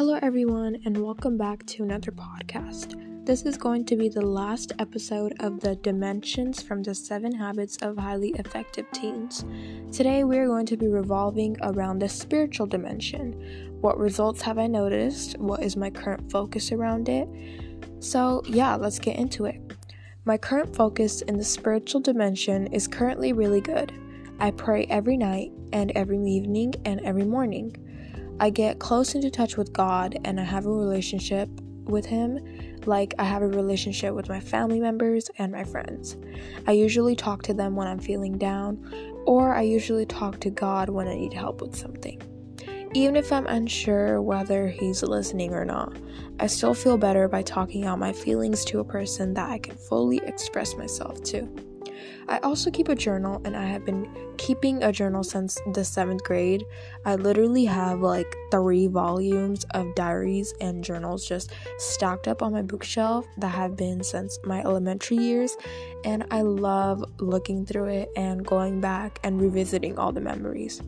everyone, and welcome back to another podcast. This is going to be the last episode of the Dimensions from the Seven Habits of Highly Effective Teens. Today, we are going to be revolving around the spiritual dimension. What results have I noticed? What is my current focus around it? So, yeah, let's get into it. My current focus in the spiritual dimension is currently really good. I pray every night and every evening and every morning. I get close into touch with God and I have a relationship with Him like I have a relationship with my family members and my friends. I usually talk to them when I'm feeling down, or I usually talk to God when I need help with something. Even if I'm unsure whether He's listening or not, I still feel better by talking out my feelings to a person that I can fully express myself to. I also keep a journal, and I have been keeping a journal since the seventh grade. I literally have like three volumes of diaries and journals just stacked up on my bookshelf that have been since my elementary years, and I love looking through it and going back and revisiting all the memories.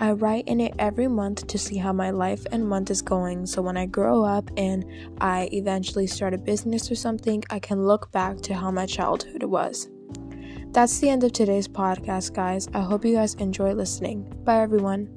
I write in it every month to see how my life and month is going so when I grow up and I eventually start a business or something, I can look back to how my childhood was. That's the end of today's podcast, guys. I hope you guys enjoy listening. Bye, everyone.